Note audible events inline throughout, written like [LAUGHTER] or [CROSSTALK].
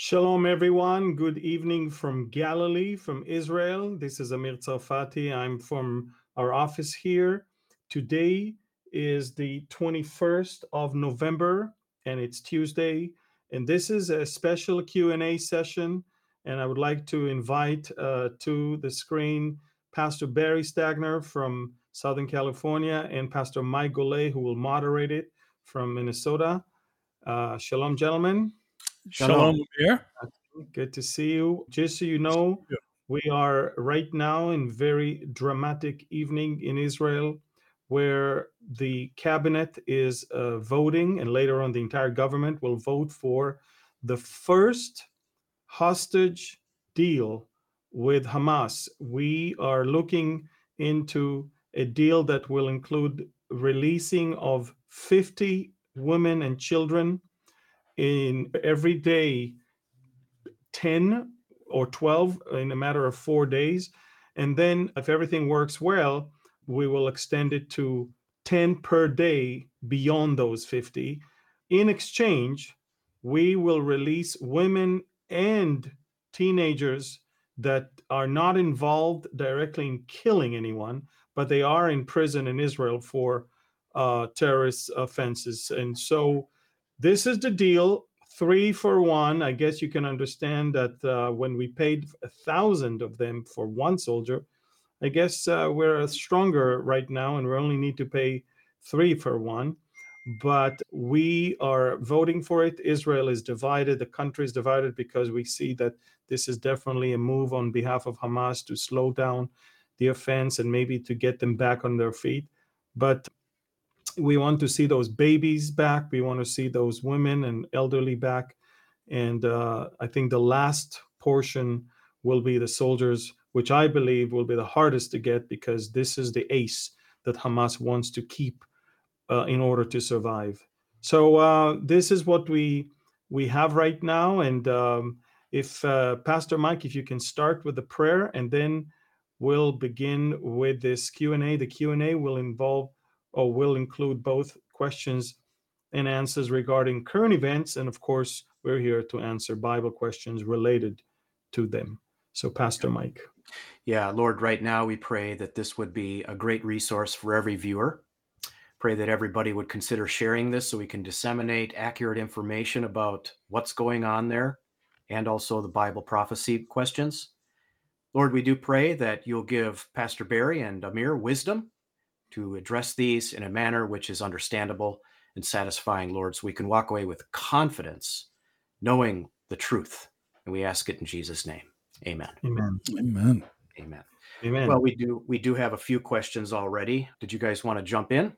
Shalom, everyone. Good evening from Galilee, from Israel. This is Amir Tsarfati. I'm from our office here. Today is the 21st of November, and it's Tuesday. And this is a special Q&A session. And I would like to invite uh, to the screen Pastor Barry Stagner from Southern California and Pastor Mike Golay, who will moderate it from Minnesota. Uh, shalom, gentlemen. Shalom, here. Good to see you. Just so you know, we are right now in very dramatic evening in Israel, where the cabinet is uh, voting, and later on the entire government will vote for the first hostage deal with Hamas. We are looking into a deal that will include releasing of 50 women and children in every day 10 or 12 in a matter of four days. And then, if everything works well, we will extend it to 10 per day beyond those 50. In exchange, we will release women and teenagers that are not involved directly in killing anyone, but they are in prison in Israel for uh, terrorist offenses. And so, this is the deal three for one. I guess you can understand that uh, when we paid a thousand of them for one soldier i guess uh, we're stronger right now and we only need to pay three for one. But we are voting for it. Israel is divided. The country is divided because we see that this is definitely a move on behalf of hamas to slow down the offense and maybe to get them back on their feet. But we want to see those babies back. We want to see those women and elderly back. And uh, I think the last portion will be the soldiers, which I believe will be the hardest to get because this is the ace that Hamas wants to keep uh, in order to survive. So uh, this is what we we have right now. And um, if uh, Pastor Mike, if you can start with the prayer, and then we'll begin with this Q and A. The Q and A will involve or will include both questions and answers regarding current events. And of course, we're here to answer Bible questions related to them. So, Pastor Mike. Yeah, Lord, right now we pray that this would be a great resource for every viewer. Pray that everybody would consider sharing this so we can disseminate accurate information about what's going on there and also the Bible prophecy questions. Lord, we do pray that you'll give Pastor Barry and Amir wisdom to address these in a manner which is understandable and satisfying, Lord, so we can walk away with confidence, knowing the truth. And we ask it in Jesus' name. Amen. Amen. Amen. Amen. Amen. Well, we do we do have a few questions already. Did you guys want to jump in?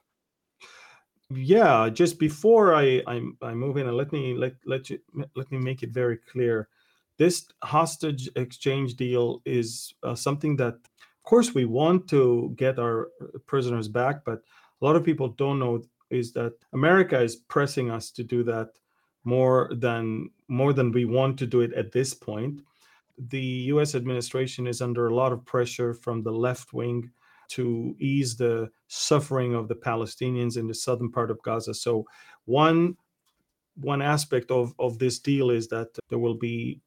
yeah, just before I, I I move in, and let me let let you let me make it very clear. This hostage exchange deal is uh, something that, of course, we want to get our prisoners back, but a lot of people don't know is that America is pressing us to do that more than more than we want to do it at this point. The U.S. administration is under a lot of pressure from the left wing to ease the suffering of the Palestinians in the southern part of Gaza. So one one aspect of, of this deal is that there will be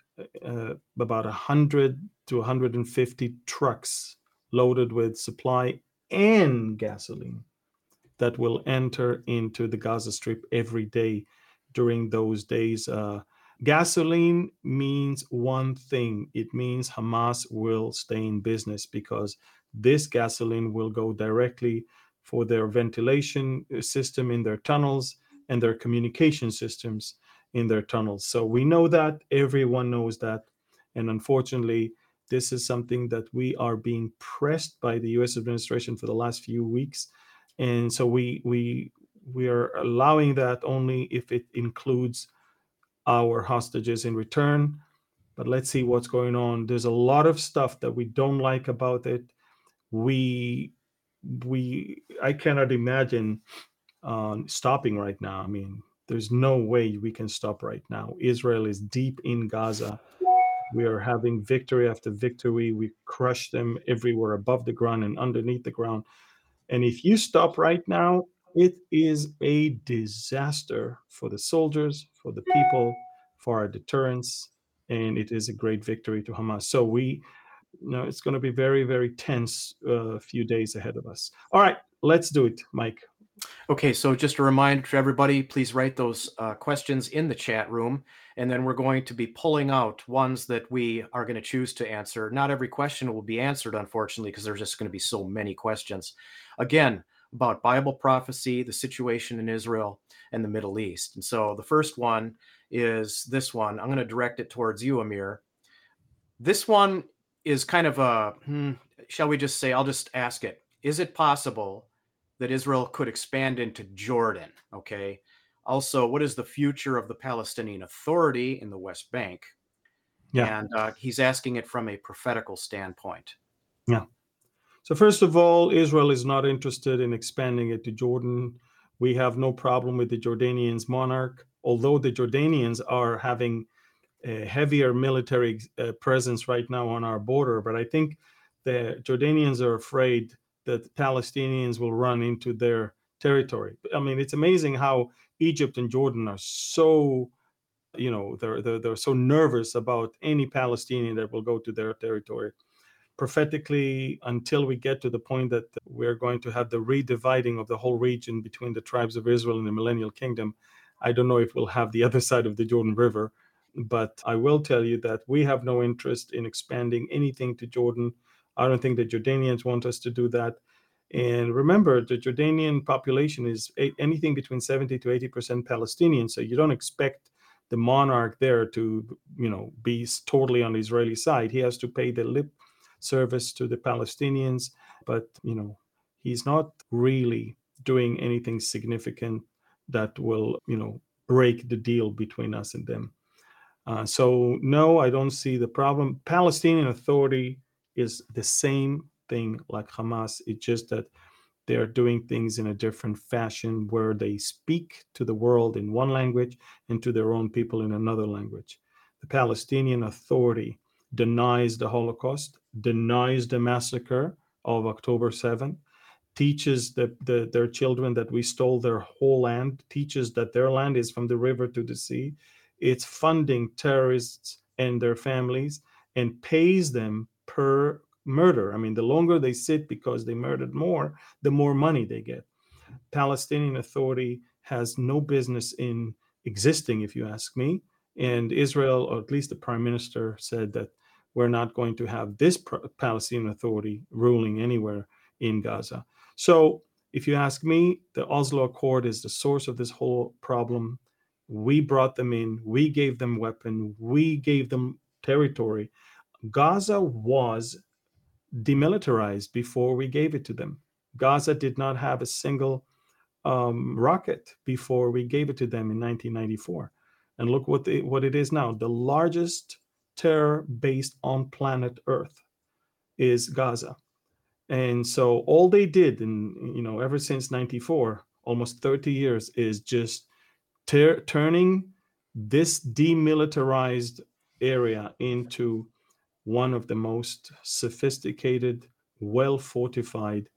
uh, about 100 to 150 trucks loaded with supply and gasoline that will enter into the Gaza Strip every day during those days. Uh, gasoline means one thing it means Hamas will stay in business because this gasoline will go directly for their ventilation system in their tunnels and their communication systems in their tunnels. So we know that, everyone knows that. And unfortunately, this is something that we are being pressed by the US administration for the last few weeks. And so we we we are allowing that only if it includes our hostages in return. But let's see what's going on. There's a lot of stuff that we don't like about it. We we I cannot imagine um, stopping right now. I mean, there's no way we can stop right now. Israel is deep in Gaza. We are having victory after victory. We crush them everywhere above the ground and underneath the ground. And if you stop right now, it is a disaster for the soldiers, for the people, for our deterrence. and it is a great victory to Hamas. So we, you know, it's going to be very, very tense uh, few days ahead of us. All right, let's do it, Mike. Okay, so just a reminder to everybody, please write those uh, questions in the chat room, and then we're going to be pulling out ones that we are going to choose to answer. Not every question will be answered, unfortunately, because there's just going to be so many questions. Again, about Bible prophecy, the situation in Israel and the Middle East. And so the first one is this one. I'm going to direct it towards you, Amir. This one is kind of a, hmm, shall we just say, I'll just ask it. Is it possible that Israel could expand into Jordan? Okay. Also, what is the future of the Palestinian Authority in the West Bank? Yeah. And uh, he's asking it from a prophetical standpoint. Yeah. So, first of all, Israel is not interested in expanding it to Jordan. We have no problem with the Jordanians' monarch, although the Jordanians are having a heavier military uh, presence right now on our border. But I think the Jordanians are afraid that Palestinians will run into their territory. I mean, it's amazing how Egypt and Jordan are so, you know, they're, they're, they're so nervous about any Palestinian that will go to their territory prophetically until we get to the point that we're going to have the redividing of the whole region between the tribes of Israel and the millennial kingdom. I don't know if we'll have the other [LAUGHS] side of the Jordan River, but I will tell you that we have no interest in expanding anything to Jordan. I don't think the Jordanians want us to do that. And remember, the Jordanian population is anything between 70 to 80% Palestinian. So you don't expect the monarch there to, you know, be totally on the Israeli side. He has to pay the lip service to the Palestinians, but you know, he's not really doing anything significant that will, you know, break the deal between us and them. Uh, so no, I don't see the problem. Palestinian Authority is the same thing like Hamas. It's just that they're doing things in a different fashion where they speak to the world in one language and to their own people in another language. The Palestinian Authority denies the Holocaust, denies the massacre of October 7, teaches the, the, their children that we stole their whole land, teaches that their land is from the river to the sea. It's funding terrorists and their families and pays them per murder. I mean, the longer they sit because they murdered more, the more money they get. Palestinian Authority has no business in existing, if you ask me. And Israel, or at least the prime minister, said that we're not going to have this Palestinian Authority ruling anywhere in Gaza. So, if you ask me, the Oslo Accord is the source of this whole problem. We brought them in, we gave them weapon, we gave them territory. Gaza was demilitarized before we gave it to them. Gaza did not have a single um, rocket before we gave it to them in 1994. And look what, the, what it is now the largest terror based on planet Earth is Gaza. And so all they did, in you know, ever since '94, almost 30 years, is just ter- turning this demilitarized area into one of the most sophisticated, well fortified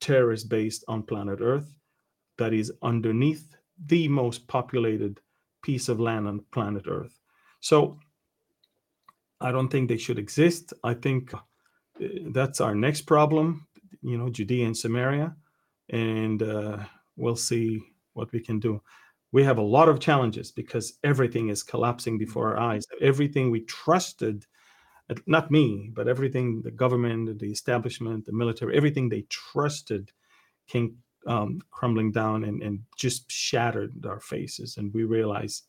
terrorist based on planet Earth that is underneath the most populated piece of land on planet Earth. So I don't think they should exist. I think uh, that's our next problem, you know, Judea and Samaria, and uh, we'll see what we can do. We have a lot of challenges because everything is collapsing before our eyes. Everything we trusted, not me, but everything the government, the establishment, the military, everything they trusted came um, crumbling down and, and just shattered our faces. And we realized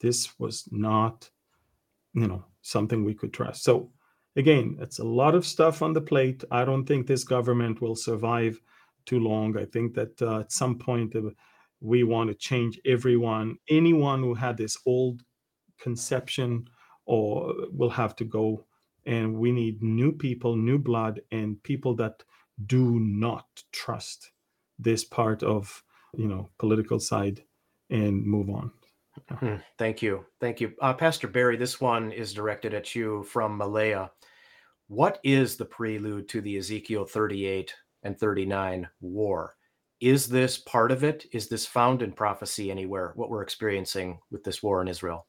this was not, you know, something we could trust. So again, it's a lot of stuff on the plate. I don't think this government will survive too long. I think that uh, at some point uh, we want to change everyone. Anyone who had this old conception or will have to go and we need new people, new blood and people that do not trust this part of, you know, political side and move on. Hmm, thank you. Thank you. Uh, Pastor Barry, this one is directed at you from Malaya. What is the prelude to the Ezekiel 38 and 39 war? Is this part of it? Is this found in prophecy anywhere, what we're experiencing with this war in Israel?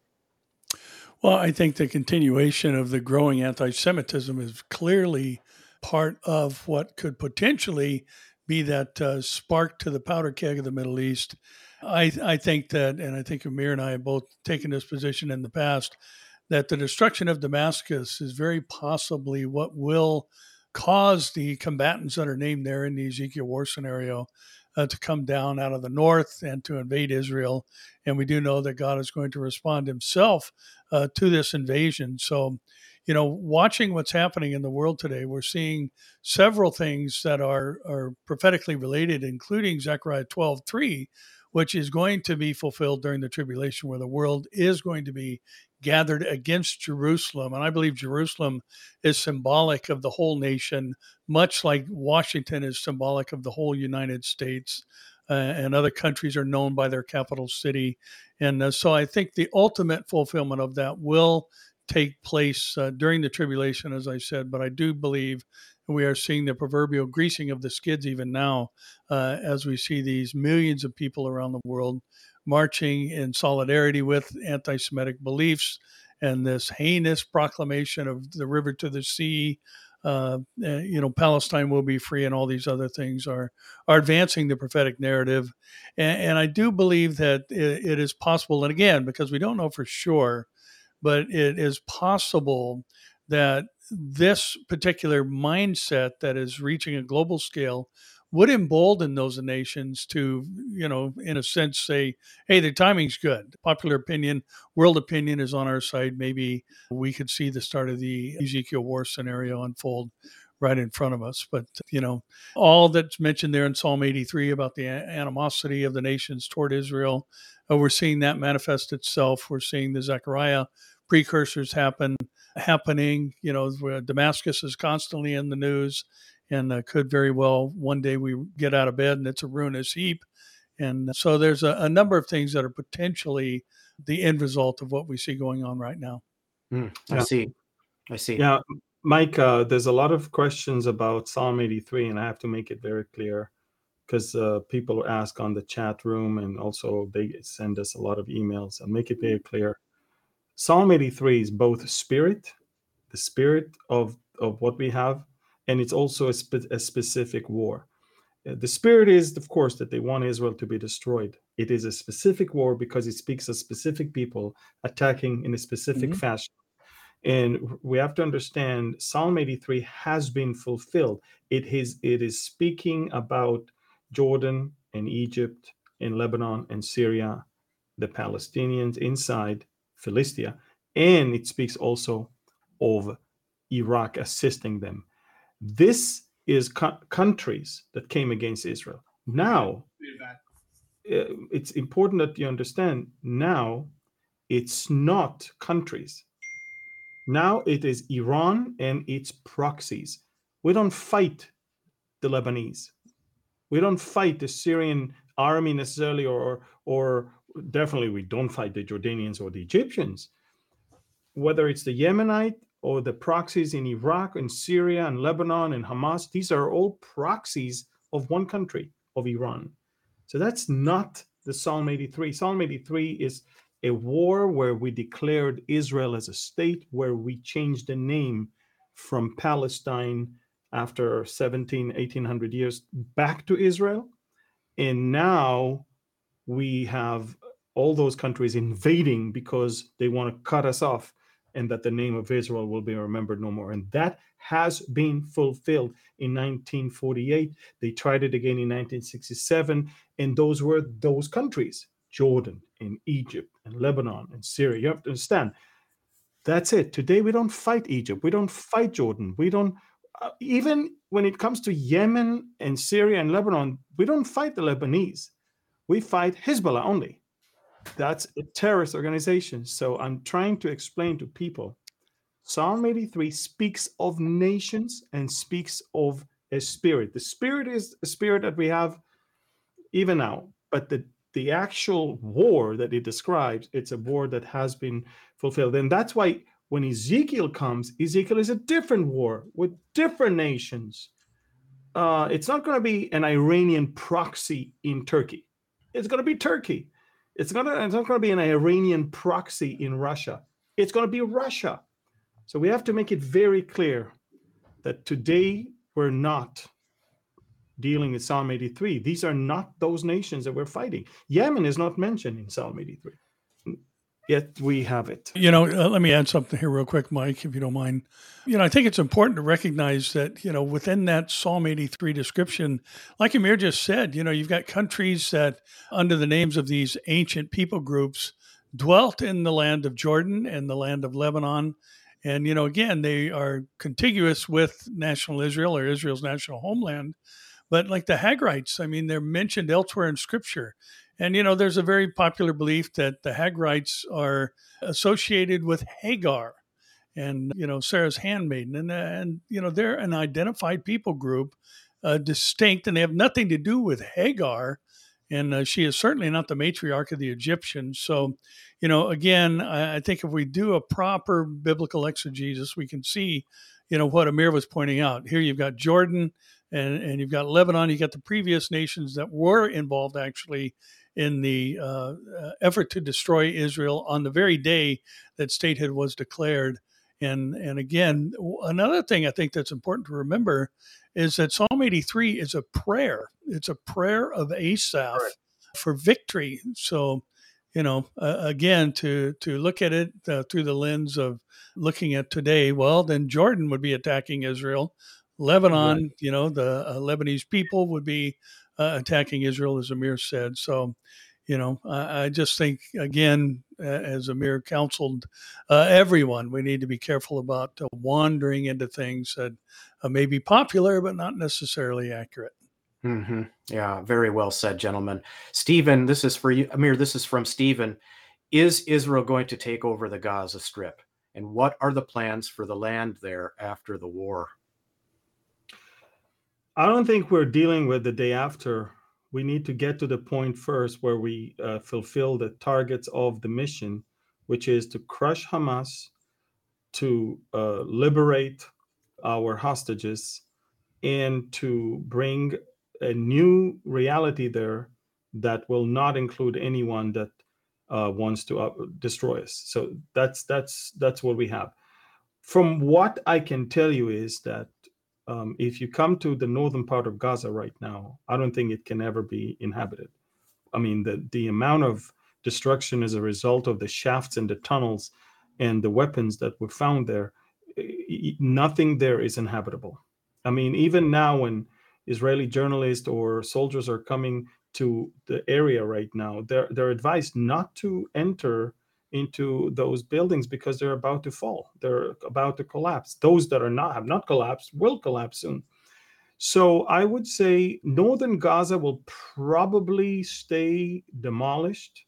Well, I think the continuation of the growing anti Semitism is clearly part of what could potentially be that uh, spark to the powder keg of the Middle East. I, I think that, and I think Amir and I have both taken this position in the past, that the destruction of Damascus is very possibly what will cause the combatants that are named there in the Ezekiel war scenario uh, to come down out of the north and to invade Israel. And we do know that God is going to respond himself uh, to this invasion. So, you know, watching what's happening in the world today, we're seeing several things that are, are prophetically related, including Zechariah 12 3, which is going to be fulfilled during the tribulation, where the world is going to be gathered against Jerusalem. And I believe Jerusalem is symbolic of the whole nation, much like Washington is symbolic of the whole United States. Uh, and other countries are known by their capital city. And uh, so I think the ultimate fulfillment of that will take place uh, during the tribulation, as I said. But I do believe we are seeing the proverbial greasing of the skids even now uh, as we see these millions of people around the world marching in solidarity with anti Semitic beliefs and this heinous proclamation of the river to the sea. Uh, eh, you know, Palestine will be free, and all these other things are are advancing the prophetic narrative, and, and I do believe that it, it is possible. And again, because we don't know for sure, but it is possible that this particular mindset that is reaching a global scale would embolden those nations to, you know, in a sense say, hey, the timing's good. Popular opinion, world opinion is on our side. Maybe we could see the start of the Ezekiel war scenario unfold right in front of us. But, you know, all that's mentioned there in Psalm 83 about the animosity of the nations toward Israel, uh, we're seeing that manifest itself. We're seeing the Zechariah precursors happen happening. You know, Damascus is constantly in the news and uh, could very well one day we get out of bed and it's a ruinous heap. And so there's a, a number of things that are potentially the end result of what we see going on right now. Mm, I yeah. see. I see. Yeah, Mike, uh, there's a lot of questions about Psalm 83, and I have to make it very clear because uh, people ask on the chat room and also they send us a lot of emails. I'll make it very clear. Psalm 83 is both spirit, the spirit of, of what we have, and it's also a, spe- a specific war. Uh, the spirit is, of course, that they want Israel to be destroyed. It is a specific war because it speaks of specific people attacking in a specific mm-hmm. fashion. And we have to understand Psalm 83 has been fulfilled. It is, it is speaking about Jordan and Egypt and Lebanon and Syria, the Palestinians inside Philistia, and it speaks also of Iraq assisting them. This is co- countries that came against Israel. Now, uh, it's important that you understand now it's not countries. Now it is Iran and its proxies. We don't fight the Lebanese. We don't fight the Syrian army necessarily, or or definitely we don't fight the Jordanians or the Egyptians. Whether it's the Yemenite or the proxies in Iraq and Syria and Lebanon and Hamas, these are all proxies of one country, of Iran. So that's not the Psalm 83. Psalm 83 is a war where we declared Israel as a state, where we changed the name from Palestine after 17, 1800 years back to Israel. And now we have all those countries invading because they want to cut us off and that the name of Israel will be remembered no more. And that has been fulfilled in 1948. They tried it again in 1967. And those were those countries Jordan and Egypt and Lebanon and Syria. You have to understand that's it. Today, we don't fight Egypt. We don't fight Jordan. We don't, uh, even when it comes to Yemen and Syria and Lebanon, we don't fight the Lebanese. We fight Hezbollah only. That's a terrorist organization. So I'm trying to explain to people Psalm 83 speaks of nations and speaks of a spirit. The spirit is a spirit that we have even now, but the the actual war that it describes, it's a war that has been fulfilled. And that's why when Ezekiel comes, Ezekiel is a different war with different nations. Uh, it's not going to be an Iranian proxy in Turkey. It's going to be Turkey. It's gonna it's not gonna be an Iranian proxy in Russia. it's going to be Russia. So we have to make it very clear that today we're not dealing with Psalm 83. These are not those nations that we're fighting. Yemen is not mentioned in Psalm 83. Yet we have it. You know, uh, let me add something here real quick, Mike, if you don't mind. You know, I think it's important to recognize that, you know, within that Psalm 83 description, like Amir just said, you know, you've got countries that, under the names of these ancient people groups, dwelt in the land of Jordan and the land of Lebanon. And, you know, again, they are contiguous with national Israel or Israel's national homeland. But like the Hagrites, I mean, they're mentioned elsewhere in scripture. And, you know, there's a very popular belief that the Hagrites are associated with Hagar and, you know, Sarah's handmaiden. And, and you know, they're an identified people group, uh, distinct, and they have nothing to do with Hagar. And uh, she is certainly not the matriarch of the Egyptians. So, you know, again, I, I think if we do a proper biblical exegesis, we can see, you know, what Amir was pointing out. Here you've got Jordan, and, and you've got Lebanon, you've got the previous nations that were involved actually in the uh, effort to destroy Israel on the very day that statehood was declared. And and again, another thing I think that's important to remember is that Psalm 83 is a prayer. It's a prayer of Asaph right. for victory. So, you know, uh, again, to to look at it uh, through the lens of looking at today, well, then Jordan would be attacking Israel. Lebanon, right. you know, the uh, Lebanese people would be uh, attacking Israel, as Amir said. So, you know, I, I just think, again, as Amir counseled uh, everyone, we need to be careful about uh, wandering into things that uh, may be popular, but not necessarily accurate. Mm-hmm. Yeah, very well said, gentlemen. Stephen, this is for you. Amir, this is from Stephen. Is Israel going to take over the Gaza Strip? And what are the plans for the land there after the war? I don't think we're dealing with the day after. We need to get to the point first where we uh, fulfill the targets of the mission, which is to crush Hamas, to uh, liberate our hostages, and to bring a new reality there that will not include anyone that uh, wants to uh, destroy us. So that's that's that's what we have. From what I can tell you is that um, if you come to the northern part of Gaza right now, I don't think it can ever be inhabited. I mean, the the amount of destruction as a result of the shafts and the tunnels and the weapons that were found there, nothing there is inhabitable. I mean, even now when Israeli journalists or soldiers are coming to the area right now, they're they're advised not to enter into those buildings because they're about to fall. They're about to collapse. Those that are not have not collapsed will collapse soon. So I would say northern Gaza will probably stay demolished.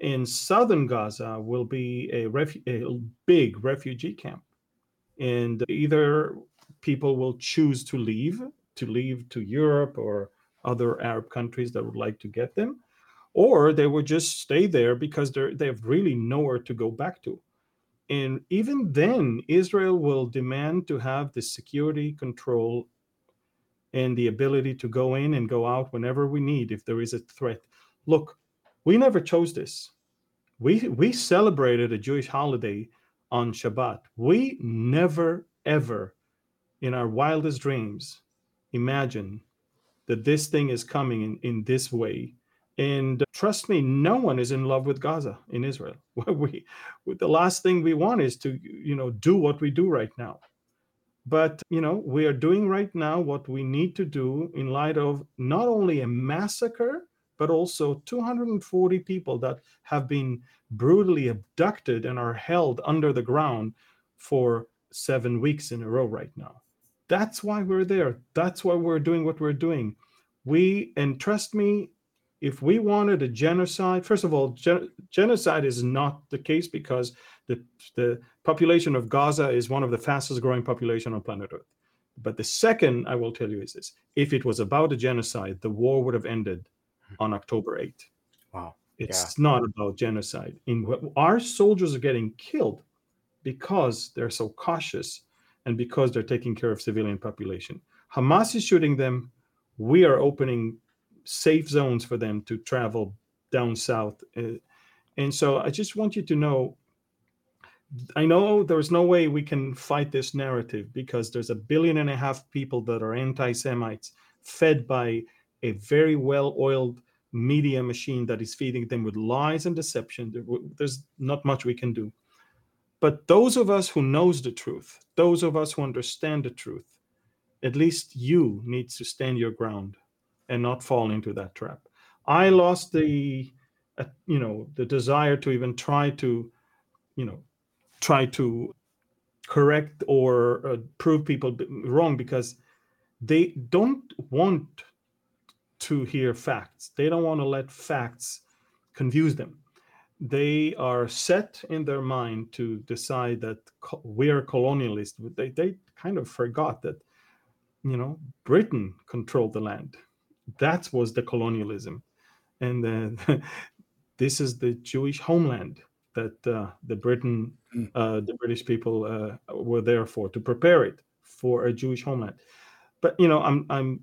In southern Gaza will be a, refu- a big refugee camp. And either people will choose to leave, to leave to Europe or other Arab countries that would like to get them, or they would just stay there because they're they have really nowhere to go back to. And even then israel will demand to have the security control and the ability to go in and go out whenever we need if there is a threat. Look we never chose this. We we celebrated a jewish holiday on shabbat. We never ever in our wildest dreams imagine that this thing is coming in, in this way and uh, trust me, no one is in love with Gaza in Israel. [LAUGHS] we, the last thing we want is to, you know, do what we do right now. But, you know, we are doing right now what we need to do in light of not only a massacre, but also 240 people that have been brutally abducted and are held under the ground for seven weeks in a row right now. That's why we're there. That's why we're doing what we're doing. We, and trust me, if we wanted a genocide, first of all, gen- genocide is not the case because the, the population of Gaza is one of the fastest growing population on planet Earth. But the second I will tell you is this if it was about a genocide, the war would have ended on October 8th. Wow. It's yeah. not about genocide. In our soldiers are getting killed because they're so cautious and because they're taking care of civilian population. Hamas is shooting them. We are opening safe zones for them to travel down south. Uh, and so I just want you to know I know there's no way we can fight this narrative because there's a billion and a half people that are anti Semites fed by a very well oiled media machine that is feeding them with lies and deception. There's not much we can do. But those of us who knows the truth, those of us who understand the truth, at least you need to stand your ground and not fall into that trap. I lost the, uh, you know, the desire to even try to, you know, try to correct or uh, prove people wrong because they don't want to hear facts. They don't want to let facts confuse them. They are set in their mind to decide that we are colonialists. They, they kind of forgot that, you know, Britain controlled the land. That was the colonialism. And uh, [LAUGHS] this is the Jewish homeland that uh, the Britain, hmm. uh, the British people uh, were there for to prepare it for a Jewish homeland. But you know, I'm I'm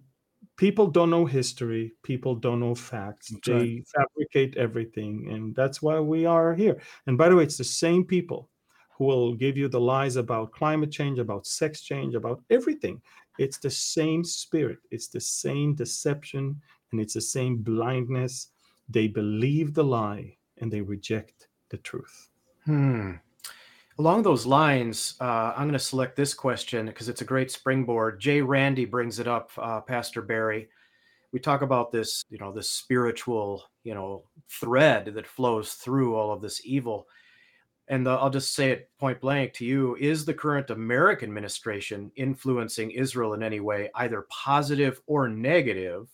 people don't know history, people don't know facts. That's they right. fabricate everything, and that's why we are here. And by the way, it's the same people who will give you the lies about climate change, about sex change, about everything. It's the same spirit, it's the same deception, and it's the same blindness. They believe the lie and they reject the truth. Hmm. Along those lines, uh, I'm going to select this question because it's a great springboard. Jay Randy brings it up, uh, Pastor Barry. We talk about this, you know, this spiritual, you know, thread that flows through all of this evil. And the, I'll just say it point blank to you: Is the current American administration influencing Israel in any way, either positive or negative,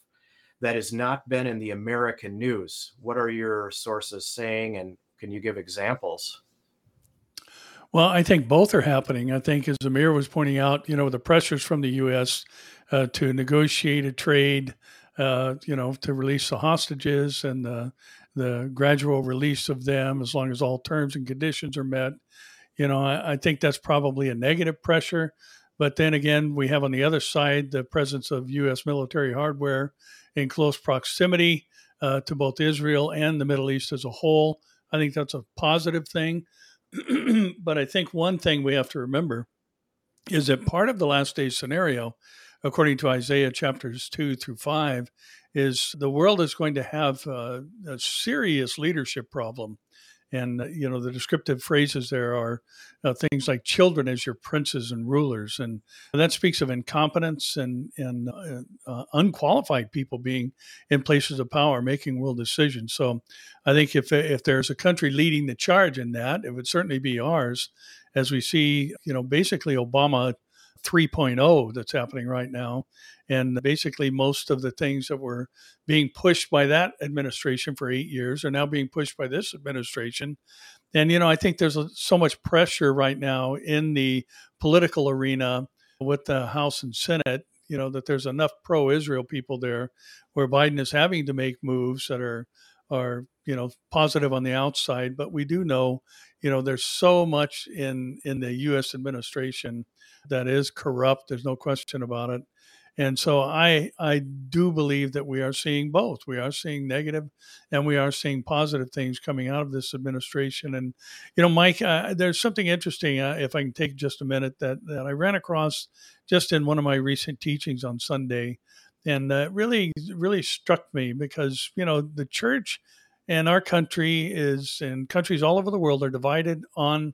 that has not been in the American news? What are your sources saying, and can you give examples? Well, I think both are happening. I think, as Amir was pointing out, you know, the pressures from the U.S. Uh, to negotiate a trade, uh, you know, to release the hostages and the the gradual release of them, as long as all terms and conditions are met. You know, I, I think that's probably a negative pressure. But then again, we have on the other side the presence of U.S. military hardware in close proximity uh, to both Israel and the Middle East as a whole. I think that's a positive thing. [CLEARS THROAT] but I think one thing we have to remember is that part of the last days scenario, according to Isaiah chapters two through five, is the world is going to have a, a serious leadership problem. And uh, you know the descriptive phrases there are uh, things like children as your princes and rulers. And that speaks of incompetence and and uh, uh, unqualified people being in places of power making world decisions. So i think if if there's a country leading the charge in that it would certainly be ours. As we see you know basically obama 3.0 that's happening right now. And basically, most of the things that were being pushed by that administration for eight years are now being pushed by this administration. And, you know, I think there's so much pressure right now in the political arena with the House and Senate, you know, that there's enough pro Israel people there where Biden is having to make moves that are, are, you know, positive on the outside. But we do know, you know, there's so much in, in the U.S. administration that is corrupt. There's no question about it. And so I I do believe that we are seeing both. We are seeing negative, and we are seeing positive things coming out of this administration. And you know, Mike, uh, there's something interesting. Uh, if I can take just a minute that that I ran across just in one of my recent teachings on Sunday, and really really struck me because you know the church and our country is and countries all over the world are divided on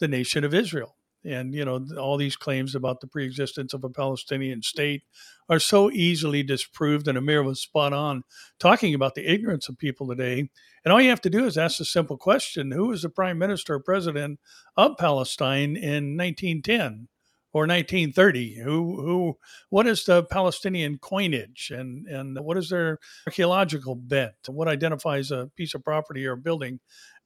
the nation of Israel and you know all these claims about the preexistence of a Palestinian state are so easily disproved. And Amir was spot on talking about the ignorance of people today. And all you have to do is ask a simple question: Who was the prime minister or president of Palestine in 1910? Or 1930. Who, who, what is the Palestinian coinage, and and what is their archaeological bent? What identifies a piece of property or building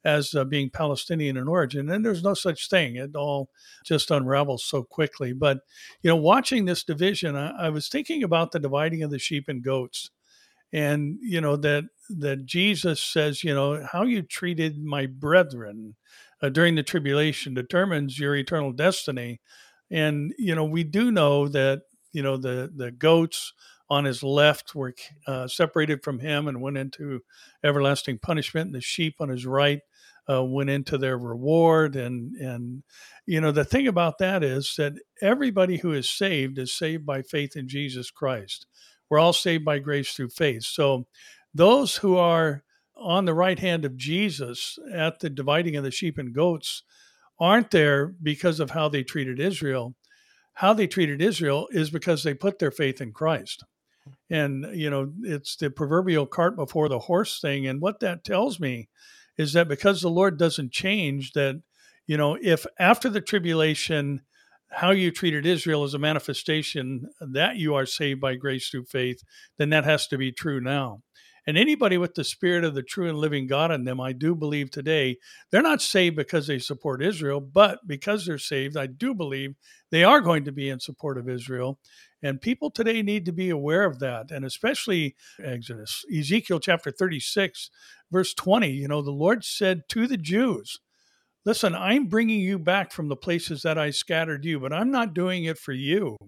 as uh, being Palestinian in origin. And there's no such thing. It all just unravels so quickly. But, you know, watching this division, I, I was thinking about the dividing of the sheep and goats. And, you know, that, that Jesus says, you know, how you treated my brethren uh, during the tribulation determines your eternal destiny. And, you know, we do know that, you know, the, the goats on his left were uh, separated from him and went into everlasting punishment, and the sheep on his right uh, went into their reward. And, and, you know, the thing about that is that everybody who is saved is saved by faith in Jesus Christ. We're all saved by grace through faith. So those who are on the right hand of Jesus at the dividing of the sheep and goats aren't there because of how they treated Israel. How they treated Israel is because they put their faith in Christ. And, you know, it's the proverbial cart before the horse thing. And what that tells me is that because the Lord doesn't change, that, you know, if after the tribulation, how you treated Israel is a manifestation that you are saved by grace through faith, then that has to be true now. And anybody with the spirit of the true and living God in them, I do believe today, they're not saved because they support Israel, but because they're saved, I do believe they are going to be in support of Israel. And people today need to be aware of that, and especially Exodus, Ezekiel chapter 36, verse 20. You know, the Lord said to the Jews, Listen, I'm bringing you back from the places that I scattered you, but I'm not doing it for you.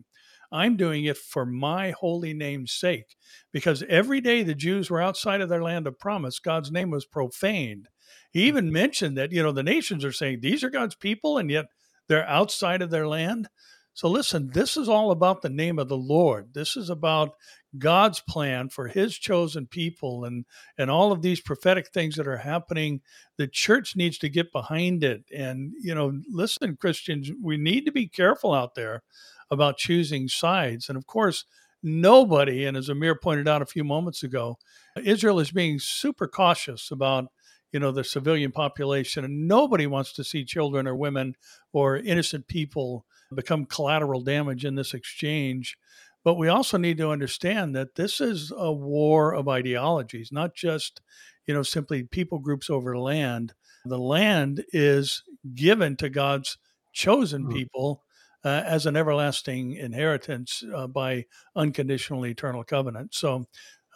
I'm doing it for my holy name's sake. Because every day the Jews were outside of their land of promise, God's name was profaned. He hmm. even mentioned that, you know, the nations are saying these are God's people, and yet they're outside of their land. So listen, this is all about the name of the Lord. This is about God's plan for his chosen people and and all of these prophetic things that are happening. The church needs to get behind it. And you know, listen, Christians, we need to be careful out there about choosing sides. And of course, nobody, and as Amir pointed out a few moments ago, Israel is being super cautious about you know the civilian population and nobody wants to see children or women or innocent people become collateral damage in this exchange but we also need to understand that this is a war of ideologies not just you know simply people groups over land the land is given to god's chosen mm-hmm. people uh, as an everlasting inheritance uh, by unconditional eternal covenant. So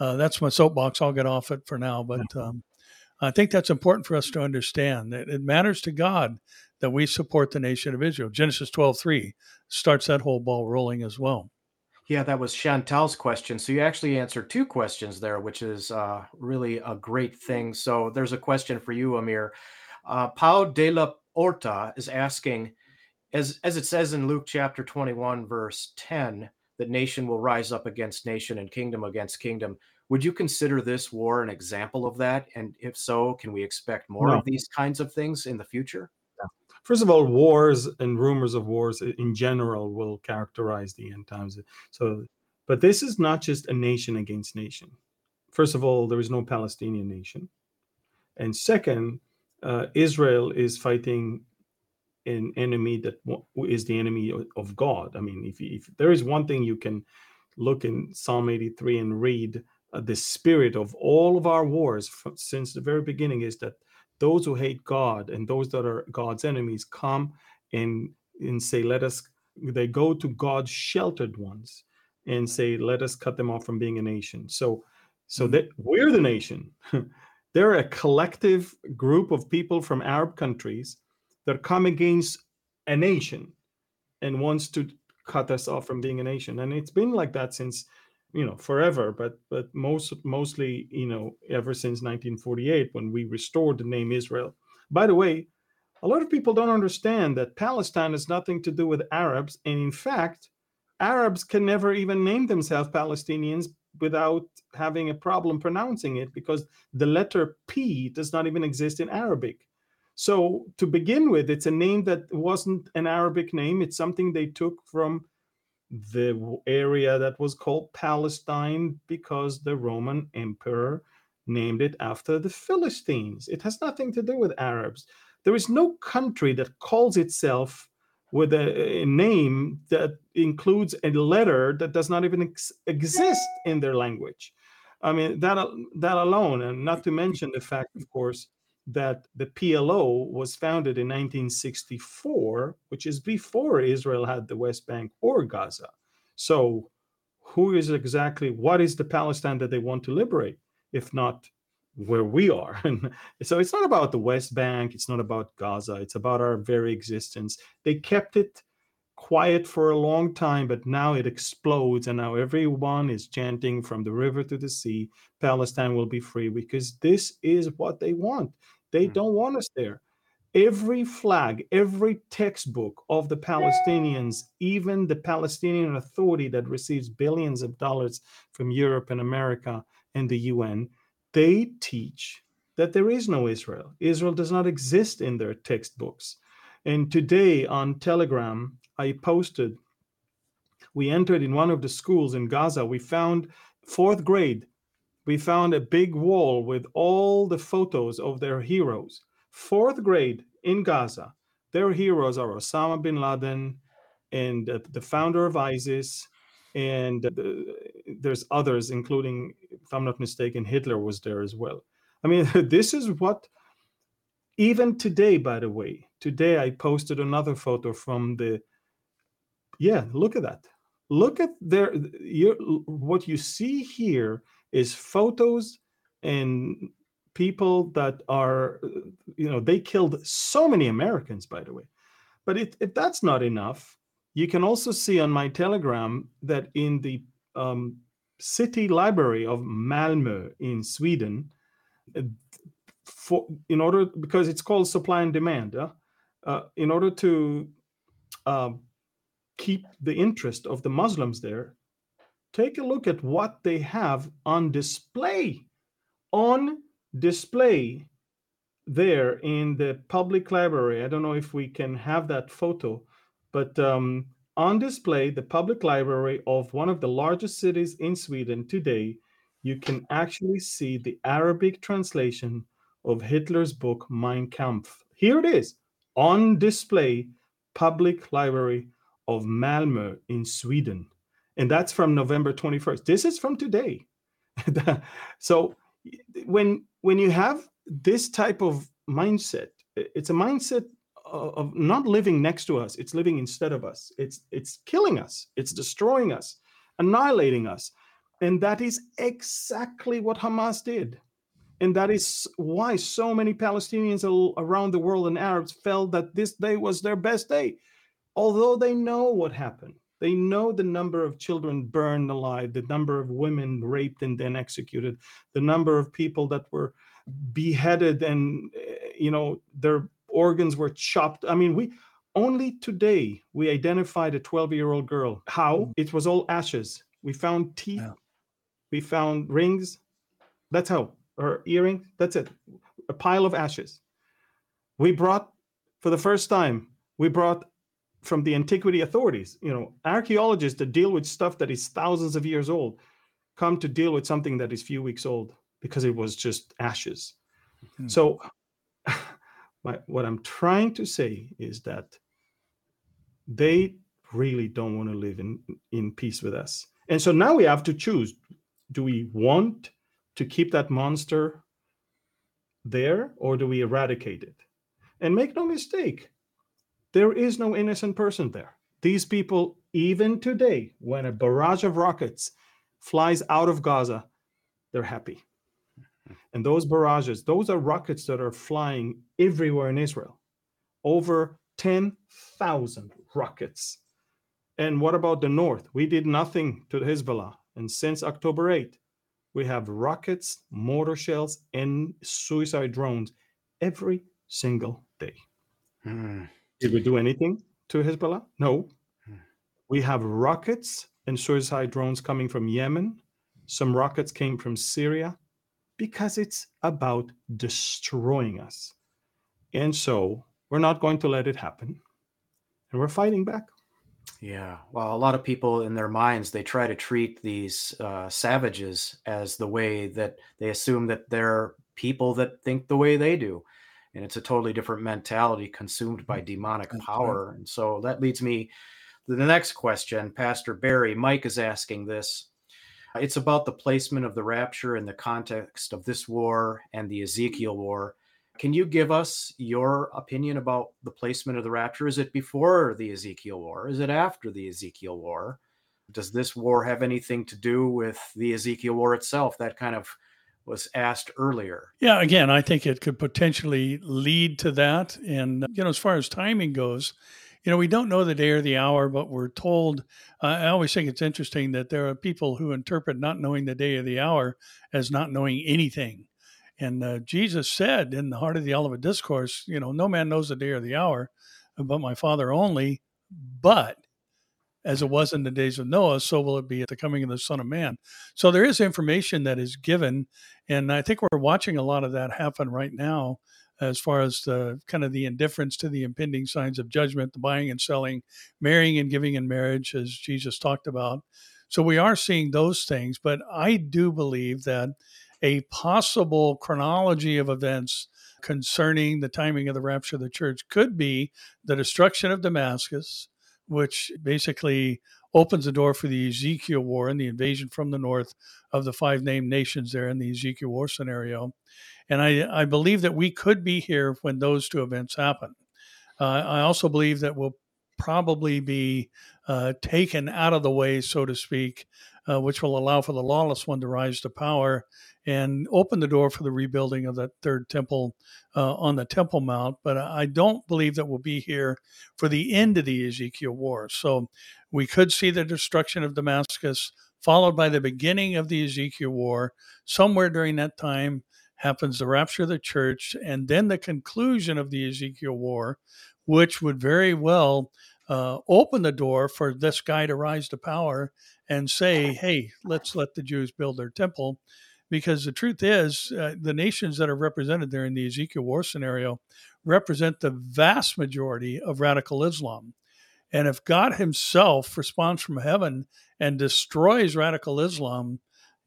uh, that's my soapbox. I'll get off it for now, but [LAUGHS] um, I think that's important for us to understand that it matters to God that we support the nation of Israel. Genesis 12 3 starts that whole ball rolling as well. Yeah, that was Chantal's question. So you actually answered two questions there, which is uh, really a great thing. So there's a question for you, Amir. Uh, Pau de la Horta is asking as as it says in Luke chapter 21 verse 10 that nation will rise up against nation and kingdom against kingdom. Would you consider this war an example of that? And if so can we expect more no. of these kinds of things in the future? First of all wars and rumors of wars in general will characterize the end times. So but this is not just a nation against nation. First of all there is no palestinian nation. And second uh, israel is fighting an enemy that is the enemy of God. I mean, if, if there is one thing you can look in Psalm 83 and read, uh, the spirit of all of our wars from, since the very beginning is that those who hate God and those that are God's enemies come and and say, "Let us." They go to God's sheltered ones and say, "Let us cut them off from being a nation." So, so mm-hmm. that we're the nation. [LAUGHS] They're a collective group of people from Arab countries that come against a nation and wants to cut us off from being a nation. And it's been like that since you know forever but but most mostly you know ever since 1948 when we restored the name israel. By the way a lot of people don't understand that palestine has nothing to do with arabs and in fact arabs can never even name themselves palestinians without having a problem pronouncing it because the letter p does not even exist in arabic so to begin with, it's a name that wasn't an Arabic name. It's something they took from the area that was called Palestine because the Roman emperor named it after the Philistines. It has nothing to do with Arabs. There is no country that calls itself with a, a name that includes a letter that does not even ex- exist in their language. I mean that that alone, and not to mention the fact, of course, that the PLO was founded in 1964, which is before Israel had the West Bank or Gaza. So, who is exactly what is the Palestine that they want to liberate, if not where we are? And [LAUGHS] so, it's not about the West Bank, it's not about Gaza, it's about our very existence. They kept it quiet for a long time, but now it explodes, and now everyone is chanting from the river to the sea Palestine will be free because this is what they want. They mm. don't want us there. Every flag, every textbook of the Palestinians, even the Palestinian Authority that receives billions of dollars from Europe and America and the UN, they teach that there is no Israel. Israel does not exist in their textbooks. And today on Telegram, I posted, we entered in one of the schools in Gaza. We found fourth grade, we found a big wall with all the photos of their heroes. Fourth grade in Gaza, their heroes are Osama bin Laden and uh, the founder of ISIS. And uh, there's others, including, if I'm not mistaken, Hitler was there as well. I mean, [LAUGHS] this is what, even today, by the way, today I posted another photo from the, yeah, look at that. Look at their, what you see here is photos and people that are, you know, they killed so many Americans, by the way. But it, if that's not enough, you can also see on my Telegram that in the um, city library of Malmö in Sweden, for in order because it's called supply and demand uh, uh, in order to uh, keep the interest of the muslims there take a look at what they have on display on display there in the public library i don't know if we can have that photo but um, on display the public library of one of the largest cities in sweden today you can actually see the Arabic translation of Hitler's book Mein Kampf. Here it is on display, public library of Malmö in Sweden. And that's from November 21st. This is from today. [LAUGHS] so when when you have this type of mindset, it's a mindset of not living next to us, it's living instead of us. It's it's killing us, it's destroying us, annihilating us. And that is exactly what Hamas did. And that is why so many Palestinians around the world and Arabs felt that this day was their best day. Although they know what happened, they know the number of children burned alive, the number of women raped and then executed, the number of people that were beheaded and, eh, you know, their organs were chopped. I mean, we only today we identified a 12 year old girl. How? Mm. It was all ashes. We found teeth. Yeah we found rings. That's how, or earring. That's it. A pile of ashes. We brought, for the first time, we brought from the antiquity authorities, you know, archaeologists that deal with stuff that is thousands of years old, come to deal with something that is few weeks old because it was just ashes. Mm-hmm. So, [SIGHS] my, what I'm trying to say is that they really don't want to live in in peace with us. And so now we have to choose do we want to keep that monster there or do we eradicate it? And make no mistake, there is no innocent person there. These people, even today, when a barrage of rockets flies out of Gaza, they're happy. And those barrages, those are rockets that are flying everywhere in Israel. Over 10,000 rockets. And what about the north? We did nothing to Hezbollah. And since October 8, we have rockets, mortar shells, and suicide drones every single day. Mm. Did we do anything to Hezbollah? No. Mm. We have rockets and suicide drones coming from Yemen. Some rockets came from Syria because it's about destroying us. And so we're not going to let it happen. And we're fighting back. Yeah. Well, a lot of people in their minds, they try to treat these uh, savages as the way that they assume that they're people that think the way they do. And it's a totally different mentality consumed by mm, demonic power. And so that leads me to the next question. Pastor Barry, Mike is asking this. It's about the placement of the rapture in the context of this war and the Ezekiel war. Can you give us your opinion about the placement of the rapture? Is it before the Ezekiel war? Is it after the Ezekiel war? Does this war have anything to do with the Ezekiel war itself? That kind of was asked earlier. Yeah, again, I think it could potentially lead to that. And, you know, as far as timing goes, you know, we don't know the day or the hour, but we're told. Uh, I always think it's interesting that there are people who interpret not knowing the day or the hour as not knowing anything. And uh, Jesus said in the heart of the Olivet Discourse, you know, no man knows the day or the hour, but my Father only. But as it was in the days of Noah, so will it be at the coming of the Son of Man. So there is information that is given, and I think we're watching a lot of that happen right now, as far as the kind of the indifference to the impending signs of judgment, the buying and selling, marrying and giving in marriage, as Jesus talked about. So we are seeing those things, but I do believe that a possible chronology of events concerning the timing of the rapture of the church could be the destruction of Damascus, which basically opens the door for the Ezekiel War and the invasion from the north of the five named nations there in the Ezekiel War scenario. And I, I believe that we could be here when those two events happen. Uh, I also believe that we'll probably be uh, taken out of the way, so to speak, uh, which will allow for the lawless one to rise to power and open the door for the rebuilding of that third temple uh, on the Temple Mount. But I don't believe that we'll be here for the end of the Ezekiel War. So we could see the destruction of Damascus, followed by the beginning of the Ezekiel War. Somewhere during that time happens the rapture of the church, and then the conclusion of the Ezekiel War, which would very well uh, open the door for this guy to rise to power and say, hey, let's let the Jews build their temple because the truth is, uh, the nations that are represented there in the Ezekiel war scenario represent the vast majority of radical Islam. And if God Himself responds from heaven and destroys radical Islam,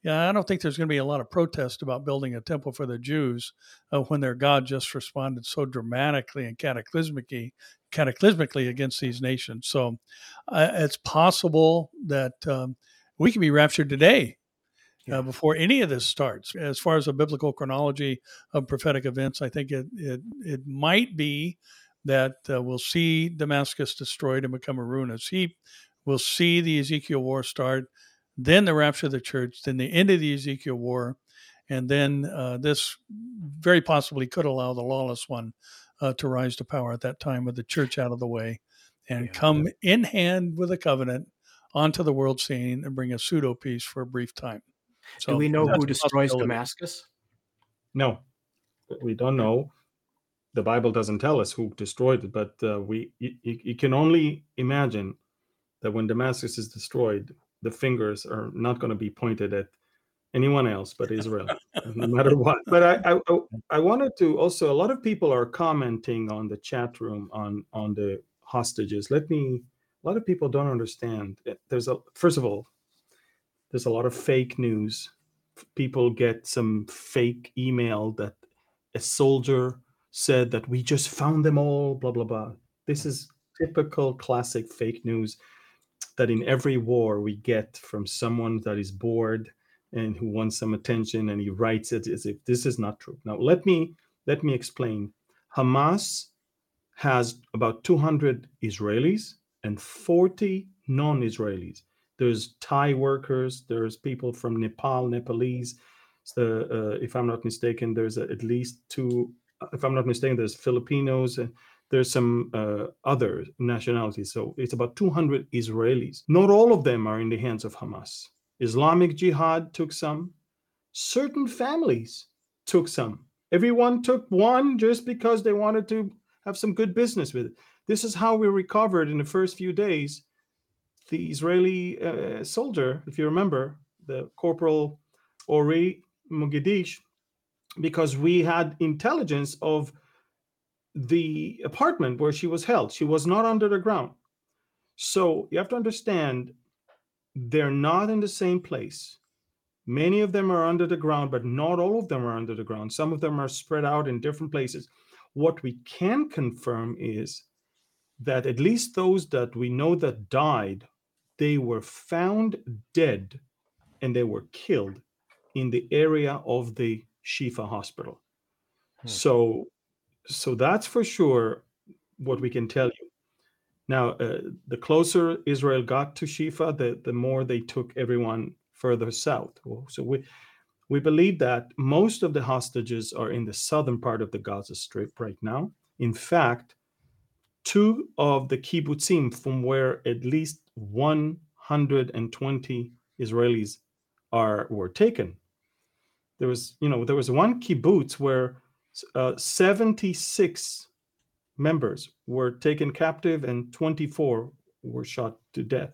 yeah, I don't think there's going to be a lot of protest about building a temple for the Jews uh, when their God just responded so dramatically and cataclysmically, cataclysmically against these nations. So uh, it's possible that um, we can be raptured today uh, before any of this starts. As far as a biblical chronology of prophetic events, I think it it, it might be that uh, we'll see Damascus destroyed and become a ruinous heap. We'll see the Ezekiel war start, then the rapture of the church, then the end of the Ezekiel war, and then uh, this very possibly could allow the lawless one uh, to rise to power at that time with the church out of the way and yeah. come in hand with a covenant onto the world scene and bring a pseudo peace for a brief time. So Do we know who destroys Damascus? No, we don't know. The Bible doesn't tell us who destroyed it, but uh, we you, you can only imagine that when Damascus is destroyed, the fingers are not going to be pointed at anyone else but Israel, no [LAUGHS] matter what. But I, I, I wanted to also. A lot of people are commenting on the chat room on on the hostages. Let me. A lot of people don't understand. Eh, there's a first of all, there's a lot of fake news. People get some fake email that a soldier said that we just found them all, blah, blah, blah. This hmm. is typical classic fake news that in every war we get from someone that is bored and who wants some attention and he writes it as if this is not true. Now let me let me explain. Hamas has about 200 Israelis and 40 non-Israelis. There's Thai workers. There's people from Nepal, Nepalese. So, uh, if I'm not mistaken, there's at least two. If I'm not mistaken, there's Filipinos. and there's some uh, other nationalities. So it's about 200 Israelis. Not all of them are in the hands of Hamas. Islamic Jihad took some. Certain families took some. Everyone took one just because they wanted to have some good business with it. This is how we recovered in the first few days the Israeli uh, soldier, if you remember, the Corporal Ori Megidish, because we had intelligence of the apartment where she was held. She was not under the ground. So you have to understand they're not in the same place. Many of them are under the ground, but not all of them are under the ground. Some of them are spread out in different places. What we can confirm is that at least those that we know that died they were found dead and they were killed in the area of the Shifa hospital. Hmm. So, so that's for sure what we can tell you. Now, uh, the closer Israel got to Shifa, the, the more they took everyone further south. So we we believe that most of the hostages are in the southern part of the Gaza Strip right now. In fact, two of the kibbutzim from where at least 120 Israelis are were taken there was you know there was one kibbutz where uh, 76 members were taken captive and 24 were shot to death.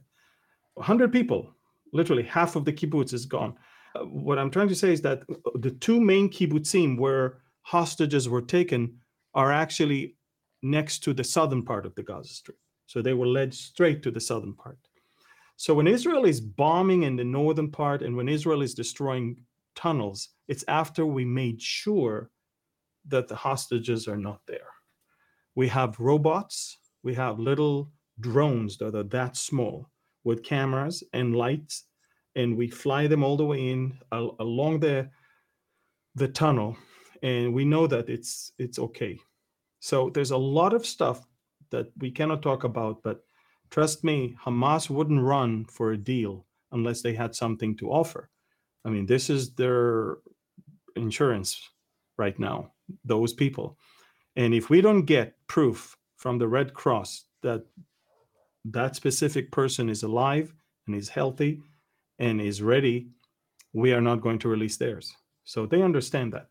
100 people literally half of the kibbutz is gone. Uh, what i'm trying to say is that uh, the two main kibbutzim where hostages were taken are actually next to the southern part of the gaza strip. So they were led straight to the southern part. So when israel is bombing in the northern part and when israel is destroying tunnels it's after we made sure that the hostages are not there. We have robots, we have little drones that are that small with cameras and lights, and we fly them all the way in along the the tunnel, and we know that it's it's okay. So there's a lot of stuff that we cannot talk about, but trust me, Hamas wouldn't run for a deal unless they had something to offer. I mean, this is their insurance right now those people. And if we don't get proof from the Red Cross that that specific person is alive and is healthy and is ready, we are not going to release theirs. So they understand that.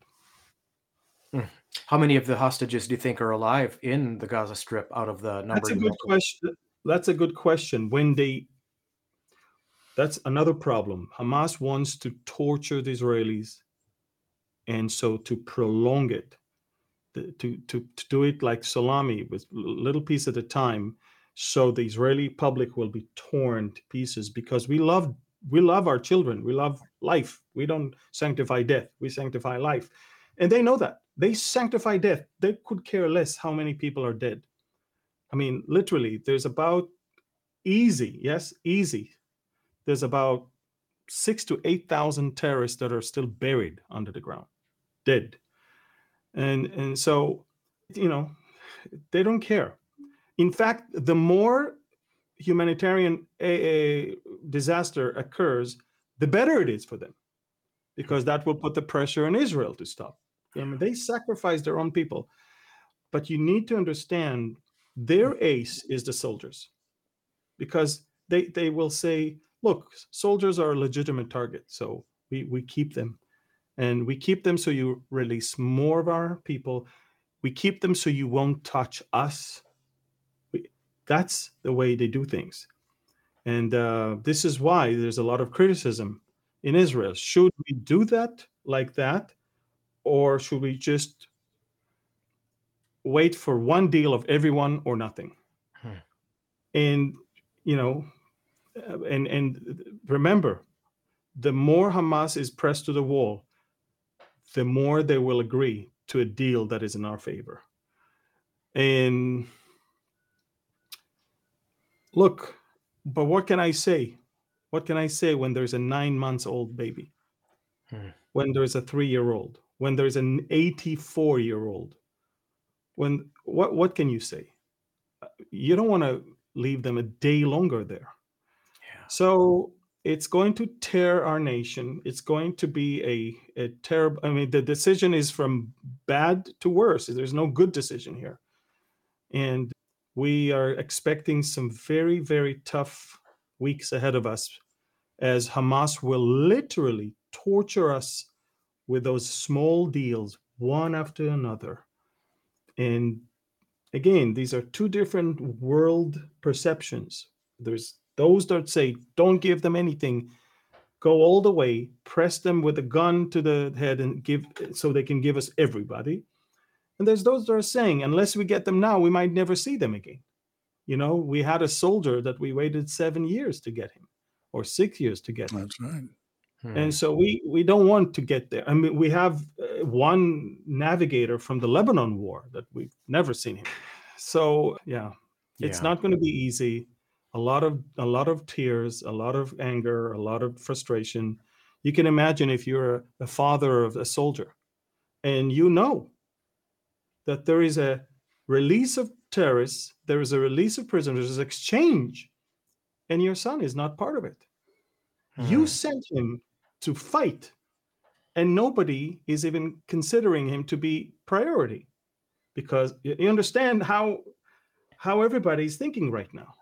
Hmm. How many of the hostages do you think are alive in the Gaza Strip out of the number? That's a good question. That's a good question. When they, that's another problem. Hamas wants to torture the Israelis and so to prolong it to, to, to do it like salami with little piece at a time so the israeli public will be torn to pieces because we love we love our children. We love life. We don't sanctify death. We sanctify life. And they know that. They sanctify death. They could care less how many people are dead. I mean literally there's about easy yes easy. There's about six to eight thousand terrorists that are still buried under the ground dead. And and so, you know, they don't care. In fact, the more humanitarian a, a disaster occurs, the better it is for them, because that will put the pressure on Israel to stop. I mean, they sacrifice their own people, but you need to understand their ace is the soldiers, because they they will say, look, soldiers are a legitimate target, so we we keep them and we keep them so you release more of our people. We keep them so you won't touch us. We, that's the way they do things. And uh, this is why there's a lot of criticism in israel. Should we do that like that? Or should we just wait for one deal of everyone or nothing? Hmm. and you know uh, and and remember the more hamas is pressed to the wall the more they will agree to a deal that is in our favor. And look, but what can I say? What can I say when there's a nine months old baby? Hmm. When there's a three year old? When there's an 84 year old? When what what can you say? You don't want to leave them a day longer there. Yeah. So it's going to tear our nation. It's going to be a, a terrible. I mean, the decision is from bad to worse. There's no good decision here. And we are expecting some very, very tough weeks ahead of us as Hamas will literally torture us with those small deals, one after another. And again, these are two different world perceptions. There's those that say, don't give them anything, go all the way, press them with a gun to the head and give so they can give us everybody. And there's those that are saying, unless we get them now, we might never see them again. You know, we had a soldier that we waited seven years to get him, or six years to get him. That's right. Hmm. And so we we don't want to get there. I mean, we have uh, one navigator from the Lebanon War that we've never seen him. So yeah, it's yeah. not going to be easy a lot of a lot of tears a lot of anger a lot of frustration. You can imagine if you're a, father of a soldier and you know that there is a release of terrorists there is a release of prisoners there's exchange and your son is not part of it. Hmm. you sent him to fight and nobody is even considering him to be priority because you understand how how everybody's thinking right now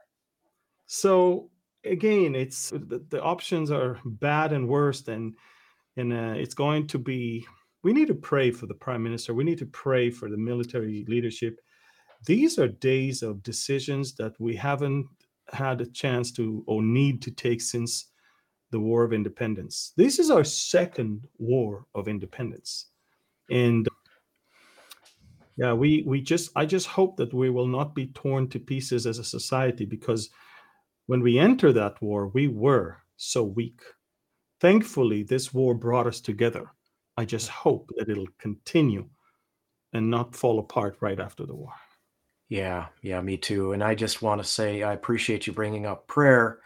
so again, it's the, the options are bad and worse, and and uh, it's going to be. We need to pray for the prime minister. We need to pray for the military leadership. These are days of decisions that we haven't had a chance to or need to take since the War of Independence. This is our second war of independence, and yeah, we we just I just hope that we will not be torn to pieces as a society because when we enter that war, we were so weak. Thankfully, this war brought us together. I just hope that it'll continue and not fall apart right after the war. Yeah, yeah, me too. And I just want to say I appreciate you bringing up prayer.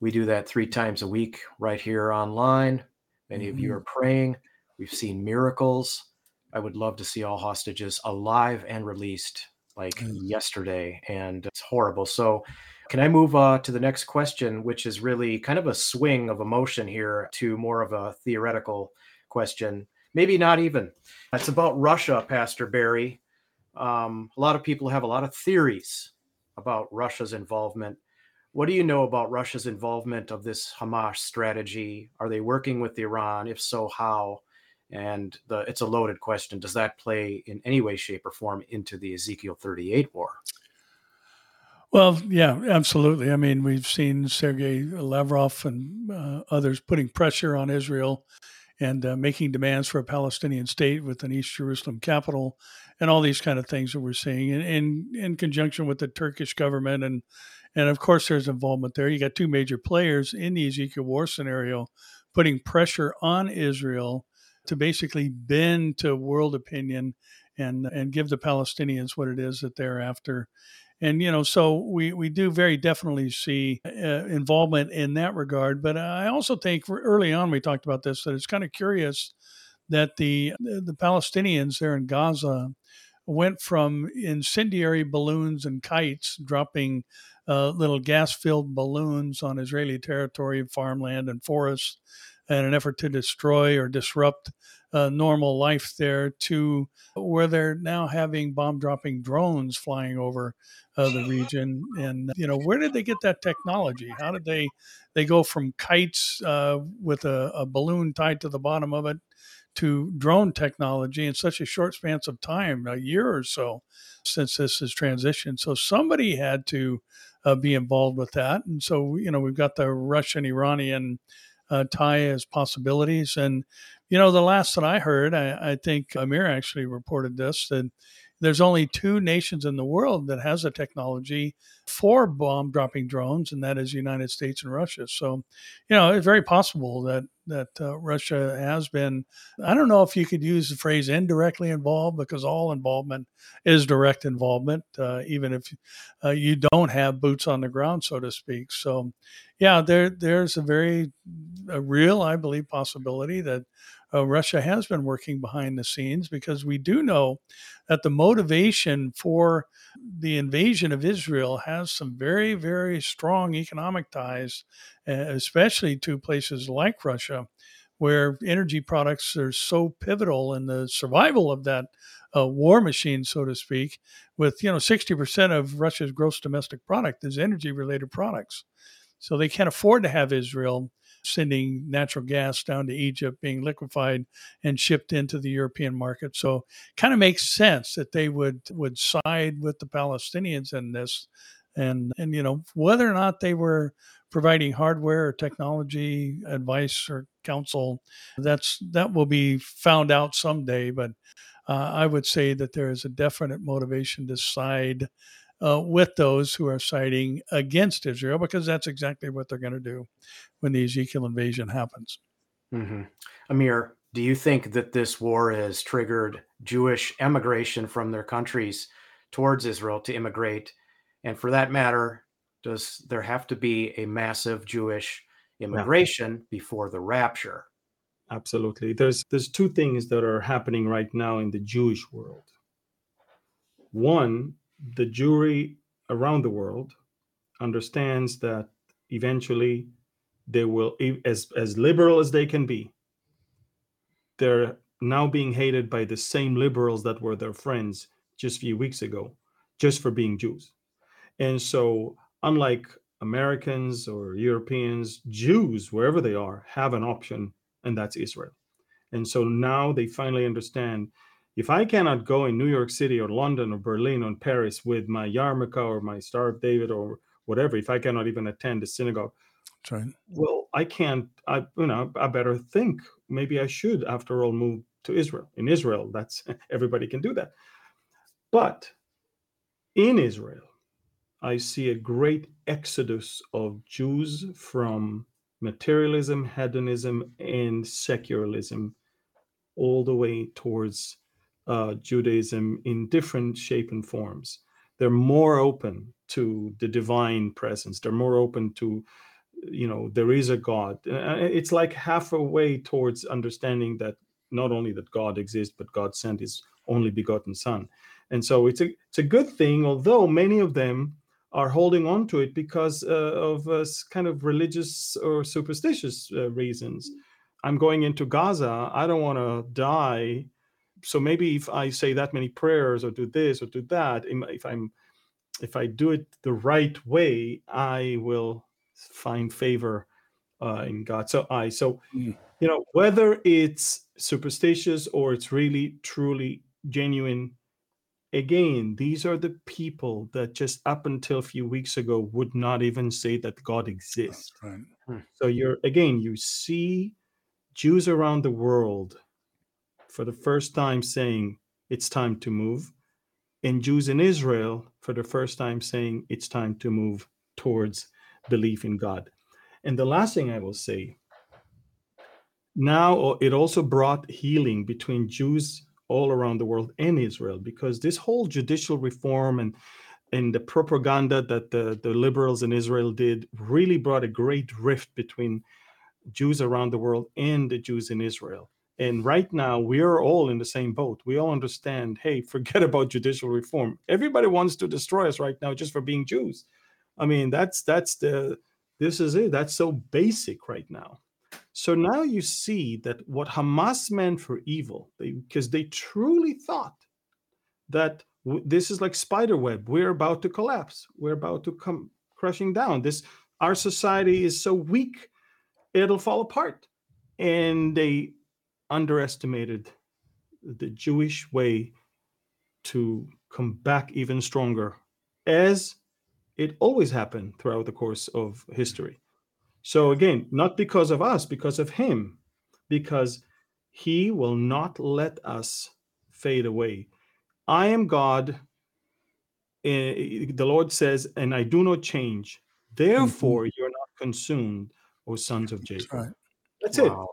We do that three times a week right here online. Many of you Mhm. are praying. We've seen miracles. I would love to see all hostages alive and released like Mm. yesterday. And it's horrible. So, can I move uh, to the next question, which is really kind of a swing of emotion here to more of a theoretical question? Maybe not even. It's about Russia, Pastor Barry. Um, a lot of people have a lot of theories about Russia's involvement. What do you know about Russia's involvement of this Hamas strategy? Are they working with Iran? If so, how? And the, it's a loaded question. Does that play in any way, shape, or form into the Ezekiel 38 war? Well, yeah, absolutely. I mean, we've seen Sergei Lavrov and uh, others putting pressure on Israel and uh, making demands for a Palestinian state with an East Jerusalem capital, and all these kind of things that we're seeing in, in in conjunction with the Turkish government, and and of course there's involvement there. You got two major players in the Ezekiel war scenario, putting pressure on Israel to basically bend to world opinion and and give the Palestinians what it is that they're after and you know so we we do very definitely see uh, involvement in that regard. But i also think early on we talked about this that it's kind of curious that the the palestinians there in gaza went from incendiary balloons and kites dropping uh, little gas filled balloons on israeli territory farmland and forests in an effort to destroy or disrupt uh, normal life there to where they're now having bomb dropping drones flying over uh, the region. And you know where did they get that technology? How did they they go from kites uh, with a, a, balloon tied to the bottom of it to drone technology in such a short span of time a year or so since this has transitioned? So somebody had to uh, be involved with that. And so you know we've got the russian iranian uh, tie as possibilities. And you know, the last that I heard, I, I, think Amir actually reported this that there's only two nations in the world that has a technology for bomb dropping drones, and that is the United States and Russia. So, you know, it's very possible that that uh, Russia has been. I don't know if you could use the phrase indirectly involved because all involvement is direct involvement, uh, even if uh, you don't have boots on the ground, so to speak. So, yeah, there there's a very a real, I believe, possibility that uh, Russia has been working behind the scenes because we do know that the motivation for the invasion of Israel has some very, very strong economic ties, especially to places like Russia, where energy products are so pivotal in the survival of that uh, war machine, so to speak. With you know, sixty percent of Russia's gross domestic product is energy-related products, so they can't afford to have Israel sending natural gas down to Egypt, being liquefied and shipped into the European market. So, kind of makes sense that they would would side with the Palestinians in this, and and you know whether or not they were providing hardware or technology advice or counsel, that's that will be found out someday. But uh, I would say that there is a definite motivation to side uh, with those who are siding against Israel because that's exactly what they're going to do when the Ezekiel invasion happens. Mm-hmm. Amir, do you think that this war has triggered Jewish emigration from their countries towards Israel to immigrate? And for that matter, does there have to be a massive Jewish immigration yeah. before the rapture? Absolutely. There's there's two things that are happening right now in the Jewish world. One the Jewry around the world understands that eventually they will as as liberal as they can be they're now being hated by the same liberals that were their friends just a few weeks ago just for being jews. And so unlike americans or europeans jews wherever they are have an option and that's israel. And so now they finally understand if I cannot go in New York City or London or Berlin or Paris with my yarmulke or my Star of David or whatever, if I cannot even attend a synagogue, right. well, I can't. I you know I better think maybe I should after all move to Israel. In Israel, that's [LAUGHS] everybody can do that. But in Israel, I see a great exodus of Jews from materialism, hedonism, and secularism all the way towards uh, Judaism in different shape and forms. They're more open to the divine presence. They're more open to, you know, there is a God. It's like half a way towards understanding that not only that God exists, but God sent His only begotten Son. And so it's a it's a good thing, although many of them are holding on to it because uh, of uh, kind of religious or superstitious uh, reasons. I'm going into Gaza. I don't want to die. So maybe if I say that many prayers or do this or do that, if I'm if I do it the right way, I will find favor uh, in God. So I so mm. you know whether it's superstitious or it's really truly genuine again, these are the people that just up until a few weeks ago would not even say that God exists. Right. Hmm. So you're again, you see Jews around the world for the first time saying it's time to move, and Jews in Israel for the first time saying it's time to move towards belief in God. And the last thing I will say now oh, it also brought healing between Jews all around the world and Israel because this whole judicial reform and and the propaganda that the, the liberals in Israel did really brought a great rift between Jews around the world and the Jews in Israel. And right now, we are all in the same boat. We all understand hey, [LAUGHS] forget about judicial reform. Everybody wants to destroy us right now just for being Jews. I mean, that's that's the this is it. That's so basic right now. So now you see that what Hamas meant for evil, because they, they, truly thought that w- this is like spider web. We're about to collapse. We're about to come crashing down. This our society is so weak, it'll fall apart. And they underestimated the Jewish way to come back even stronger, as it always happened throughout the course of history. So again, not because of us, because of him, because he will not let us fade away. I am God. Eh, the Lord says, and I do not change. Therefore, mm-hmm. you're not consumed, O sons of Jacob. That's, right. That's wow. it.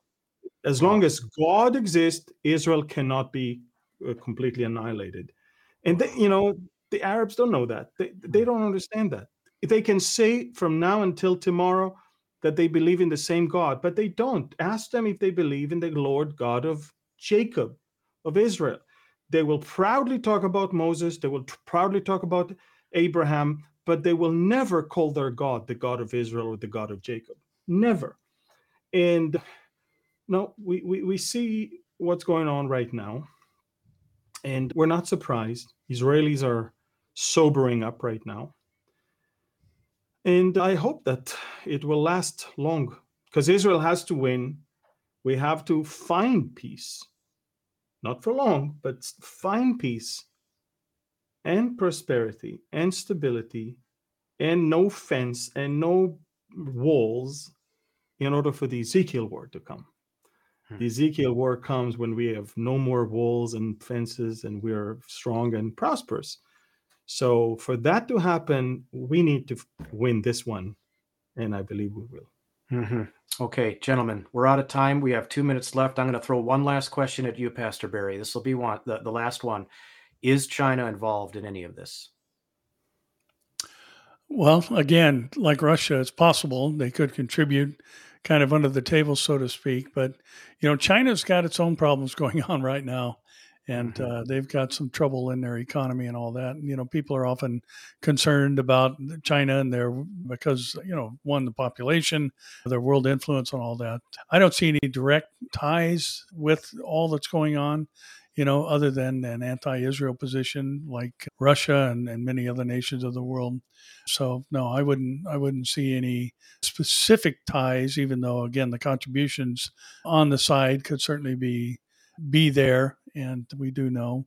As long as God exists, Israel cannot be uh, completely annihilated. And they, you know, the Arabs don't know that. They, they mm. don't understand that. They can say from now until tomorrow, that they believe in the same God, but they don't. Ask them if they believe in the Lord God of Jacob, of Israel. They will proudly talk about Moses, they will proudly talk about Abraham, but they will never call their God the God of Israel or the God of Jacob. Never. And no, we, we, we see what's going on right now. And we're not surprised. Israelis are sobering up right now. And I hope that it will last long because Israel has to win. We have to find peace, not for long, but find peace and prosperity and stability and no fence and no walls in order for the Ezekiel war to come. The Ezekiel war comes when we have no more walls and fences and we're strong and prosperous. So for that to happen, we need to win this one, and I believe we will. Mm-hmm. Okay, gentlemen, we're out of time. We have two minutes left. I'm going to throw one last question at you, Pastor Barry. This will be one, the, the last one. Is China involved in any of this? Well, again, like Russia, it's possible they could contribute kind of under the table, so to speak. But, you know, China's got its own problems [LAUGHS] going on right now and mm-hmm. uh, they've got some trouble in their economy and all that. And, you know, people are often concerned about China and their because you know one the population, their world influence, and all that. I don't see any direct ties with all that's going on you know, other than an anti Israel position like Russia and, and many other nations of the world. So no, I wouldn't I wouldn't see any specific ties, even though again the contributions on the side could certainly be be there. And we do know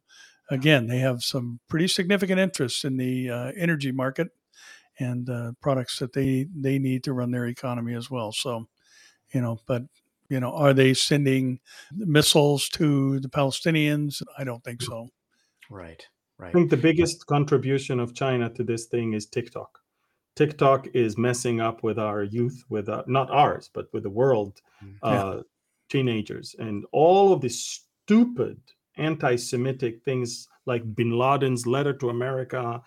again, they have some pretty significant interests in the uh, energy market and uh, products that they they need to run their economy as well. So, you know, but you know, are they sending missiles to the Palestinians? I don't think so. Right. Right. I think the biggest contribution of China to this thing is TikTok. TikTok is messing up with our youth, with uh, not ours, but with the world, mm. uh, teenagers, and all of these stupid anti-Semitic things like Bin Laden's letter to America,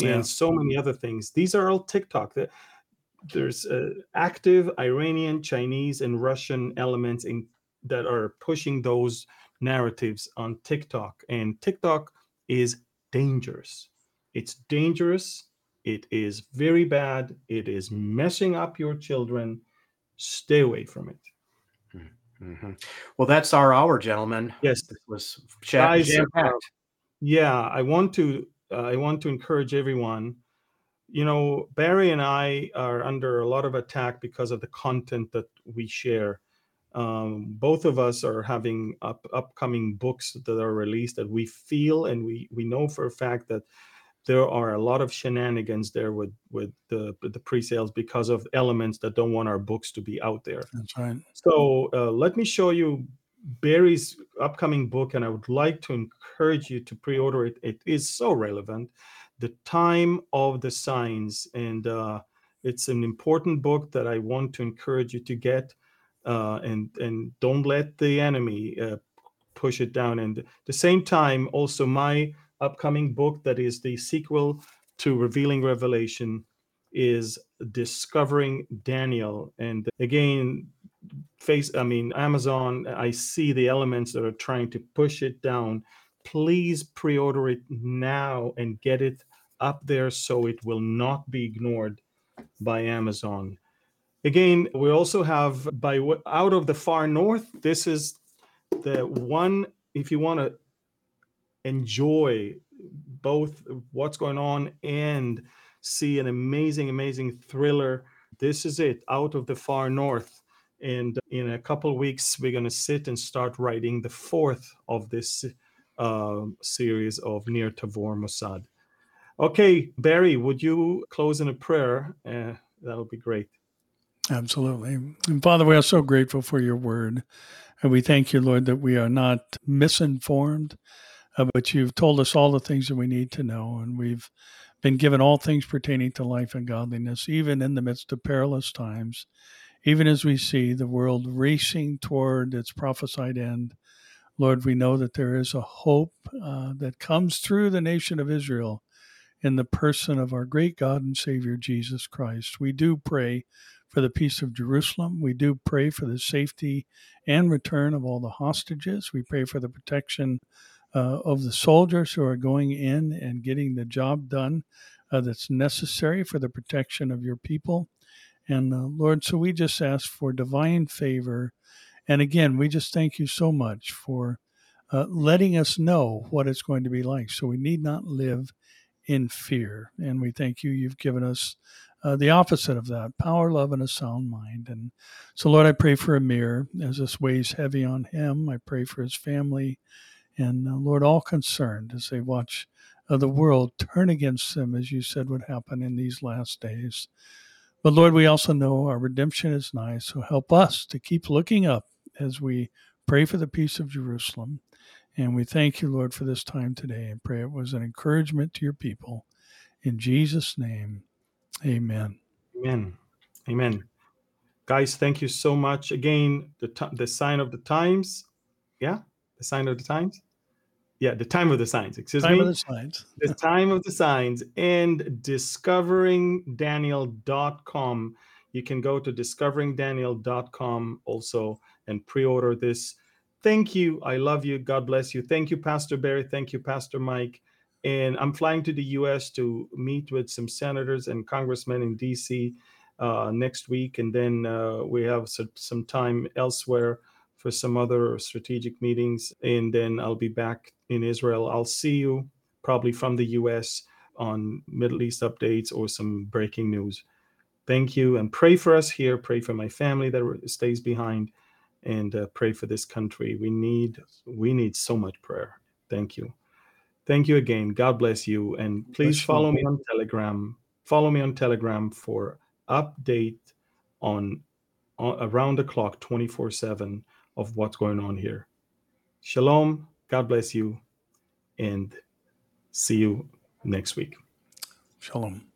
and yeah. so many other things. These are all TikTok. There's uh, active Iranian, Chinese, and Russian elements in that are pushing those narratives on TikTok, and TikTok is dangerous. It's dangerous. It is very bad. It is messing up your children. Stay away from it. Mm-hmm. Well, that's our hour, gentlemen. Yes, this was Guys, uh, yeah, I want to. Uh, I want to encourage everyone. You know, Barry and I are under a lot of attack because of the content that we share um, both of us are having up, upcoming books that are released that we feel and we we know for a fact that there are a lot of shenanigans there with with the the pre-sales because of elements that don't want our books to be out there. That's right. So uh, let me show you Barry's upcoming book, and I would like to encourage you to pre-order it. It is so relevant. The time of the signs, and uh, it's an important book that I want to encourage you to get uh, and and don't let the enemy uh, push it down. And at the same time, also my upcoming book that is the sequel to Revealing Revelation is Discovering Daniel. And again, face I mean Amazon, I see the elements that are trying to push it down. Please pre-order it now and get it up there so it will not be ignored by Amazon. Again, we also have by out of the far north. This is the one if you want to enjoy both what's going on and see an amazing, amazing thriller. This is it out of the far north. And in a couple weeks, we're going to sit and start writing the fourth of this uh, series of Nir Tavor Mossad. Okay, Barry, would you close in a prayer? Uh, that would be great. Absolutely. And Father, we are so grateful for your word. And we thank you, Lord, that we are not misinformed, uh, but you've told us all the things that we need to know. And we've been given all things pertaining to life and godliness, even in the midst of perilous times, even as we see the world racing toward its prophesied end. Lord, we know that there is a hope uh, that comes through the nation of Israel in the person of our great God and Savior, Jesus Christ. We do pray for the peace of Jerusalem. We do pray for the safety and return of all the hostages. We pray for the protection uh, of the soldiers who are going in and getting the job done uh, that's necessary for the protection of your people. And uh, Lord, so we just ask for divine favor. And again, we just thank you so much for uh, letting us know what it's going to be like. So we need not live in fear. And we thank you, you've given us uh, the opposite of that power, love, and a sound mind. And so, Lord, I pray for Amir as this weighs heavy on him. I pray for his family and, uh, Lord, all concerned as they watch uh, the world turn against them, as you said would happen in these last days. But, Lord, we also know our redemption is nigh. So help us to keep looking up as we pray for the peace of Jerusalem. And we thank you, Lord, for this time today and pray it was an encouragement to your people. In Jesus' name, Amen. Amen. Amen. Guys, thank you so much. Again, the, t- the sign of the times. Yeah, the sign of the times. Yeah, the time of the signs. Excuse time me. Of the signs. the [LAUGHS] time of the signs and discoveringdaniel.com. You can go to discoveringdaniel.com also and pre-order this. Thank you. I love you. God bless you. Thank you, Pastor Barry. Thank you, Pastor Mike. And I'm flying to the US to meet with some senators and congressmen in DC uh, next week. And then uh, we have some, some time elsewhere for some other strategic meetings, and then I'll be back in Israel. I'll see you probably from the US on Middle East updates or some breaking news. Thank you, and pray for us here. Pray for my family that stays behind, and uh, pray for this country. We need we need so much prayer. Thank you. Thank you again. God bless you. And please Bless you. follow me on Telegram. Follow me on Telegram for update on, on around the clock 24/7 of what's going on here. Shalom. God bless you and see you next week. Shalom.